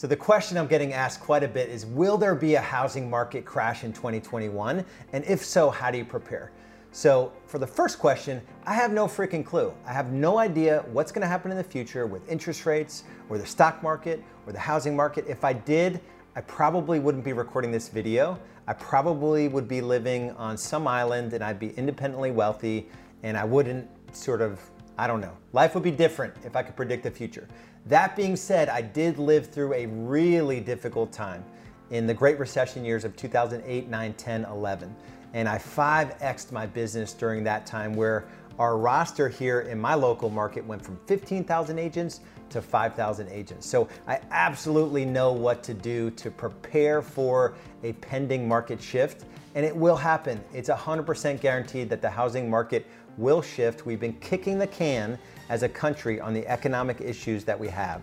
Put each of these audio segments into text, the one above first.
So the question I'm getting asked quite a bit is will there be a housing market crash in 2021? And if so, how do you prepare? So for the first question, I have no freaking clue. I have no idea what's to happen in the future with interest rates or the stock market or the housing market. If I did, I probably wouldn't be recording this video. I probably would be living on some island and I'd be independently wealthy and I wouldn't sort of, I don't know. Life would be different if I could predict the future. That being said, I did live through a really difficult time in the Great Recession years of 2008, 9, 10, 11. And I 5x'd my business during that time where our roster here in my local market went from 15,000 agents to 5,000 agents. So I absolutely know what to do to prepare for a pending market shift, and it will happen. It's 100% guaranteed that the housing market will shift. We've been kicking the can as a country on the economic issues that we have.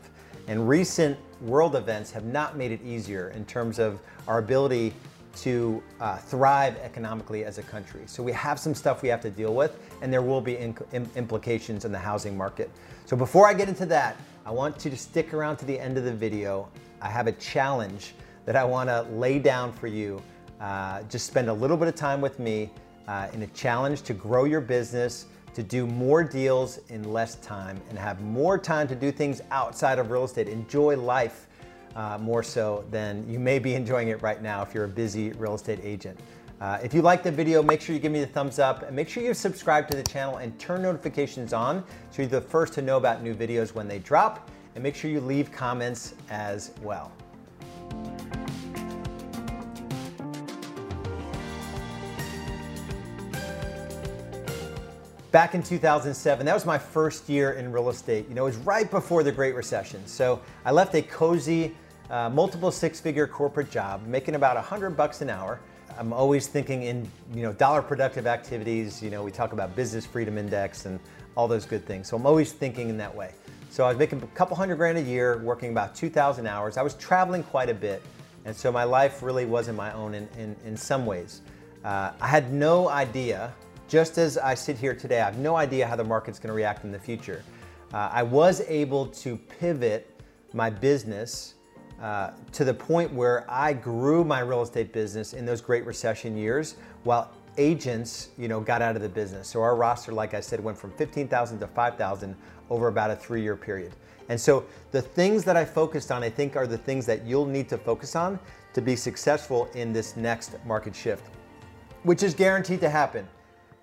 And recent world events have not made it easier in terms of our ability to uh, thrive economically as a country. So we have some stuff we have to deal with, and there will be implications in the housing market. So before I get into that, I want you to stick around to the end of the video. I have a challenge that I want to lay down for you. Uh, just spend a little bit of time with me uh, in a challenge to grow your business, to do more deals in less time, and have more time to do things outside of real estate. Enjoy life uh, more so than you may be enjoying it right now if you're a busy real estate agent. Uh, if you like the video, make sure you give me the thumbs up and make sure you subscribe to the channel and turn notifications on so you're the first to know about new videos when they drop. And make sure you leave comments as well. Back in 2007, that was my first year in real estate. You know, it was right before the Great Recession. So I left a cozy, uh, multiple six-figure corporate job, making about 100 bucks an hour. I'm always thinking in, you know, dollar productive activities. You know, we talk about business freedom index and all those good things. So I'm always thinking in that way. So I was making a couple hundred grand a year, working about 2,000 hours. I was traveling quite a bit. And so my life really wasn't my own in, in, in some ways. Uh, I had no idea, just as I sit here today, I have no idea how the market's gonna react in the future. Uh, I was able to pivot my business uh, to the point where I grew my real estate business in those Great Recession years while agents, you know, got out of the business. So our roster, like I said, went from 15,000 to 5,000 over about a three-year period. And so the things that I focused on, I think are the things that you'll need to focus on to be successful in this next market shift, which is guaranteed to happen.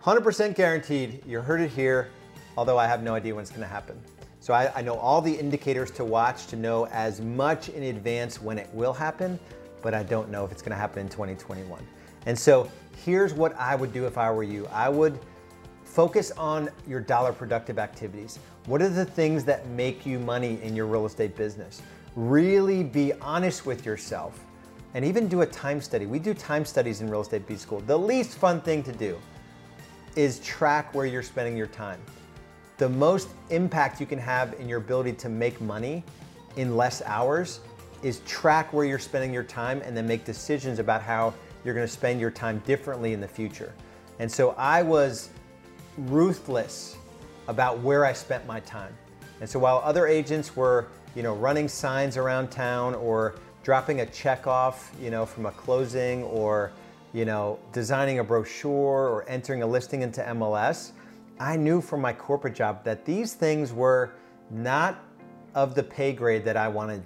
100% guaranteed, you heard it here, although I have no idea when it's gonna happen. So I, I, know all the indicators to watch to know as much in advance when it will happen, but I don't know if it's gonna happen in 2021. And so here's what I would do if I were you. I would focus on your dollar productive activities. What are the things that make you money in your real estate business? Really be honest with yourself and even do a time study. We do time studies in Real Estate B School. The least fun thing to do is track where you're spending your time the most impact you can have in your ability to make money in less hours is track where you're spending your time and then make decisions about how you're gonna spend your time differently in the future. And so I was ruthless about where I spent my time. And so while other agents were, you know, running signs around town or dropping a check off, you know, from a closing or, you know, designing a brochure or entering a listing into MLS, I knew from my corporate job that these things were not of the pay grade that I wanted.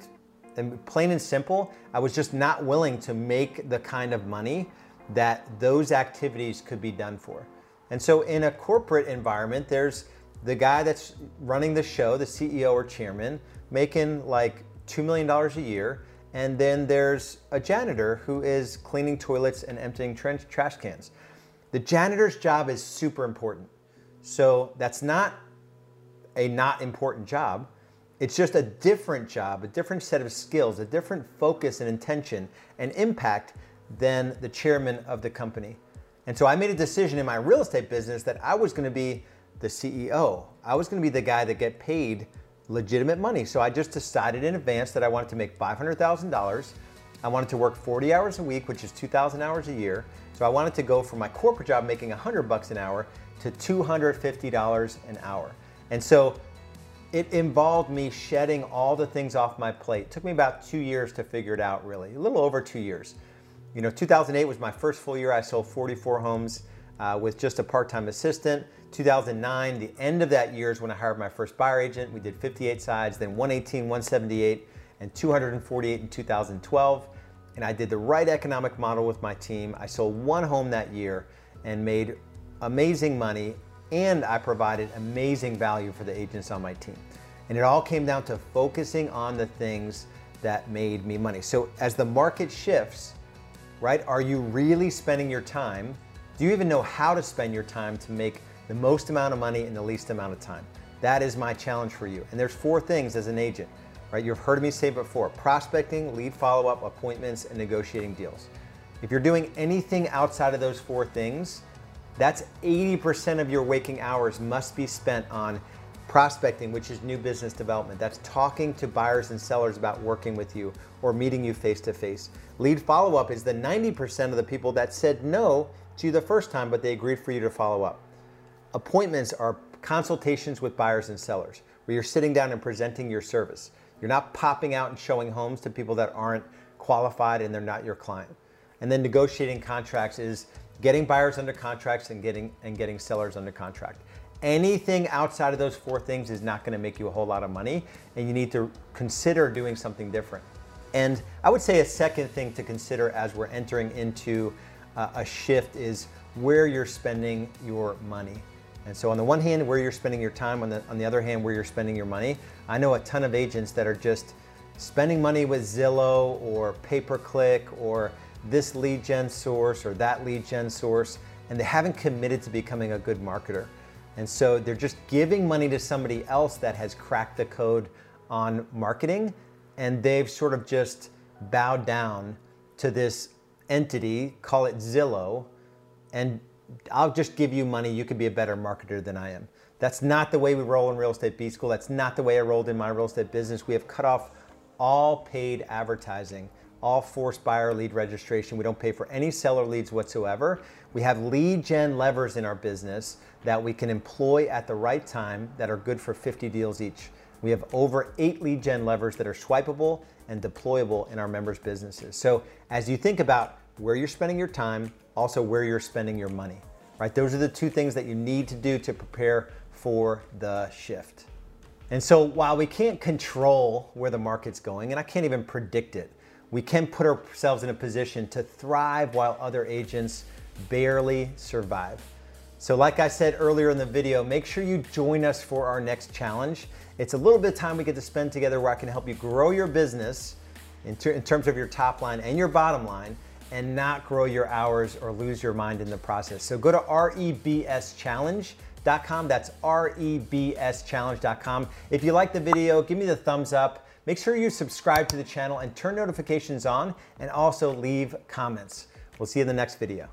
And plain and simple, I was just not willing to make the kind of money that those activities could be done for. And so in a corporate environment, there's the guy that's running the show, the CEO or chairman, making like $2 million a year. And then there's a janitor who is cleaning toilets and emptying trash cans. The janitor's job is super important. So that's not a not important job. It's just a different job, a different set of skills, a different focus and intention and impact than the chairman of the company. And so I made a decision in my real estate business that I was gonna be the CEO. I was gonna be the guy that get paid legitimate money. So I just decided in advance that I wanted to make $500,000. I wanted to work 40 hours a week, which is 2,000 hours a year. So I wanted to go from my corporate job making 100 bucks an hour to $250 an hour. And so it involved me shedding all the things off my plate. It took me about two years to figure it out, really, a little over two years. You know, 2008 was my first full year. I sold 44 homes uh, with just a part-time assistant. 2009, the end of that year is when I hired my first buyer agent. We did 58 sides, then 118, 178, and 248 in 2012. And I did the right economic model with my team. I sold one home that year and made amazing money, and I provided amazing value for the agents on my team. And it all came down to focusing on the things that made me money. So as the market shifts, right, are you really spending your time? Do you even know how to spend your time to make the most amount of money in the least amount of time? That is my challenge for you. And there's four things as an agent, right? You've heard me say before, prospecting, lead follow-up, appointments, and negotiating deals. If you're doing anything outside of those four things, that's 80% of your waking hours must be spent on prospecting, which is new business development. That's talking to buyers and sellers about working with you or meeting you face to face. Lead follow up is the 90% of the people that said no to you the first time, but they agreed for you to follow up. Appointments are consultations with buyers and sellers where you're sitting down and presenting your service. You're not popping out and showing homes to people that aren't qualified and they're not your client. And then negotiating contracts is getting buyers under contracts and getting and getting sellers under contract. Anything outside of those four things is not going to make you a whole lot of money and you need to consider doing something different. And I would say a second thing to consider as we're entering into uh, a shift is where you're spending your money. And so on the one hand, where you're spending your time, on the, on the other hand, where you're spending your money. I know a ton of agents that are just spending money with Zillow or pay-per-click or this lead gen source or that lead gen source, and they haven't committed to becoming a good marketer. And so they're just giving money to somebody else that has cracked the code on marketing, and they've sort of just bowed down to this entity, call it Zillow, and I'll just give you money, you could be a better marketer than I am. That's not the way we roll in Real Estate B School. That's not the way I rolled in my real estate business. We have cut off all paid advertising all forced buyer lead registration. We don't pay for any seller leads whatsoever. We have lead gen levers in our business that we can employ at the right time that are good for 50 deals each. We have over eight lead gen levers that are swipeable and deployable in our members' businesses. So as you think about where you're spending your time, also where you're spending your money, right? Those are the two things that you need to do to prepare for the shift. And so while we can't control where the market's going, and I can't even predict it, we can put ourselves in a position to thrive while other agents barely survive. So like I said earlier in the video, make sure you join us for our next challenge. It's a little bit of time we get to spend together where I can help you grow your business in, ter in terms of your top line and your bottom line and not grow your hours or lose your mind in the process. So go to rebschallenge.com. That's rebschallenge.com. If you like the video, give me the thumbs up. Make sure you subscribe to the channel and turn notifications on and also leave comments. We'll see you in the next video.